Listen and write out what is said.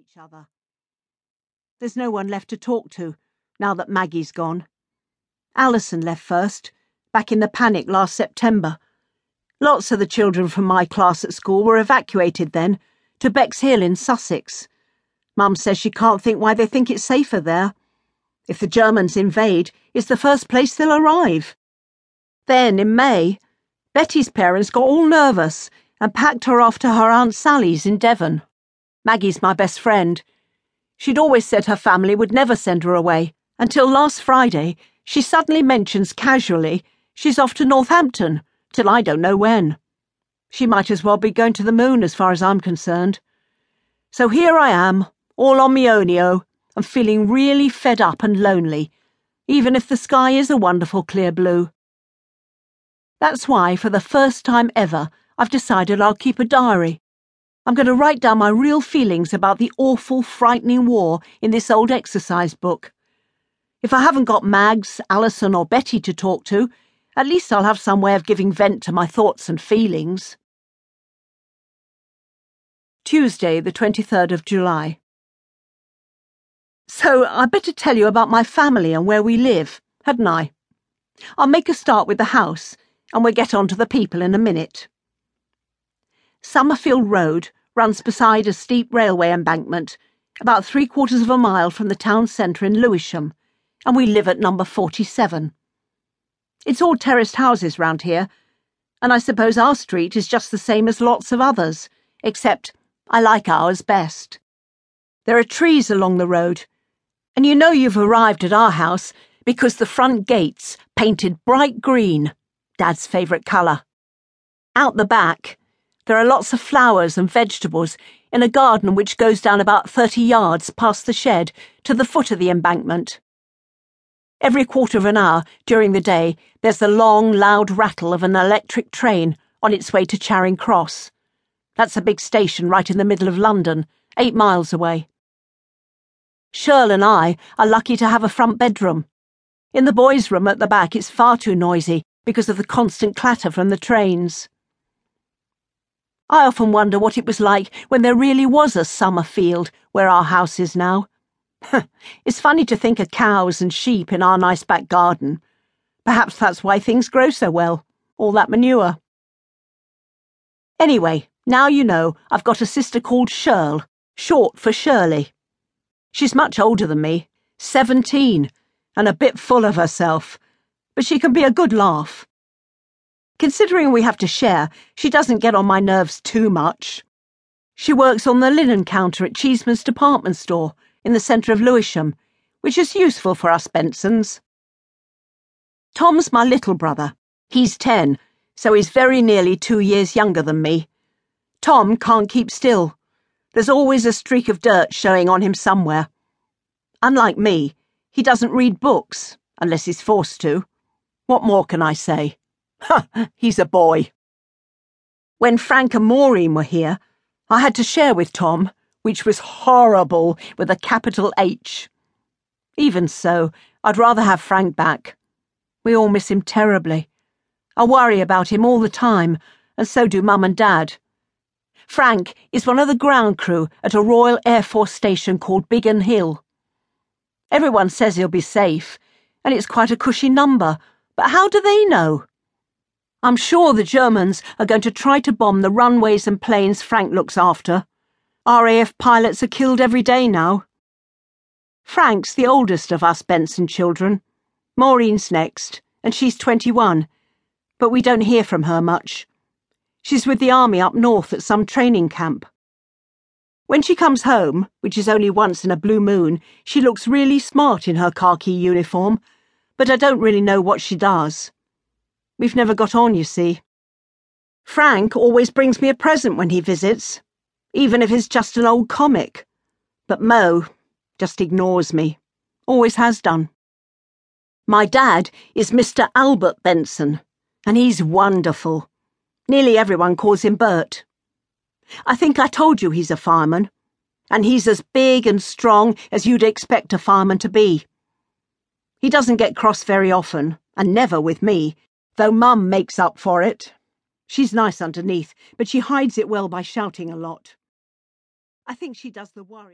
each other. There's no one left to talk to now that Maggie's gone. Alison left first, back in the panic last September. Lots of the children from my class at school were evacuated then to Bexhill in Sussex. Mum says she can't think why they think it's safer there. If the Germans invade, it's the first place they'll arrive. Then, in May, Betty's parents got all nervous and packed her off to her Aunt Sally's in Devon. Maggie's my best friend. She'd always said her family would never send her away, until last Friday she suddenly mentions casually she's off to Northampton, till I don't know when. She might as well be going to the moon as far as I'm concerned. So here I am, all on me ownio, and feeling really fed up and lonely, even if the sky is a wonderful clear blue. That's why, for the first time ever, I've decided I'll keep a diary. I'm going to write down my real feelings about the awful, frightening war in this old exercise book. If I haven't got Mags, Alison, or Betty to talk to, at least I'll have some way of giving vent to my thoughts and feelings. Tuesday, the 23rd of July. So I'd better tell you about my family and where we live, hadn't I? I'll make a start with the house and we'll get on to the people in a minute. Summerfield Road runs beside a steep railway embankment, about three quarters of a mile from the town centre in Lewisham, and we live at number 47. It's all terraced houses round here, and I suppose our street is just the same as lots of others, except I like ours best. There are trees along the road, and you know you've arrived at our house because the front gate's painted bright green Dad's favourite colour. Out the back, there are lots of flowers and vegetables in a garden which goes down about 30 yards past the shed to the foot of the embankment. Every quarter of an hour during the day, there's the long, loud rattle of an electric train on its way to Charing Cross. That's a big station right in the middle of London, eight miles away. Shirl and I are lucky to have a front bedroom. In the boys' room at the back, it's far too noisy because of the constant clatter from the trains. I often wonder what it was like when there really was a summer field where our house is now. it's funny to think of cows and sheep in our nice back garden. Perhaps that's why things grow so well, all that manure. Anyway, now you know I've got a sister called Shirl, short for Shirley. She's much older than me, seventeen, and a bit full of herself but she can be a good laugh. Considering we have to share, she doesn't get on my nerves too much. She works on the linen counter at Cheeseman's department store in the centre of Lewisham, which is useful for us Bensons. Tom's my little brother. He's ten, so he's very nearly two years younger than me. Tom can't keep still. There's always a streak of dirt showing on him somewhere. Unlike me, he doesn't read books, unless he's forced to. What more can I say? Ha! He's a boy. When Frank and Maureen were here, I had to share with Tom, which was horrible with a capital H. Even so, I'd rather have Frank back. We all miss him terribly. I worry about him all the time, and so do Mum and Dad. Frank is one of the ground crew at a Royal Air Force station called Biggin Hill. Everyone says he'll be safe, and it's quite a cushy number but how do they know? I'm sure the Germans are going to try to bomb the runways and planes Frank looks after. RAF pilots are killed every day now. Frank's the oldest of us Benson children. Maureen's next, and she's 21, but we don't hear from her much. She's with the army up north at some training camp. When she comes home, which is only once in a blue moon, she looks really smart in her khaki uniform but I don't really know what she does. We've never got on, you see. Frank always brings me a present when he visits, even if it's just an old comic. But Mo just ignores me. Always has done. My dad is Mr. Albert Benson, and he's wonderful. Nearly everyone calls him Bert. I think I told you he's a fireman, and he's as big and strong as you'd expect a fireman to be. He doesn't get cross very often, and never with me, though Mum makes up for it. She's nice underneath, but she hides it well by shouting a lot. I think she does the worry.